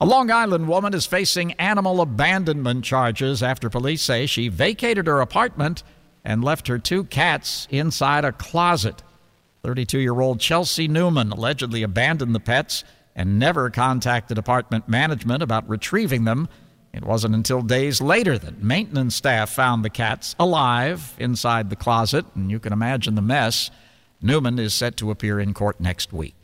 A Long Island woman is facing animal abandonment charges after police say she vacated her apartment and left her two cats inside a closet. 32 year old Chelsea Newman allegedly abandoned the pets and never contacted apartment management about retrieving them. It wasn't until days later that maintenance staff found the cats alive inside the closet, and you can imagine the mess. Newman is set to appear in court next week.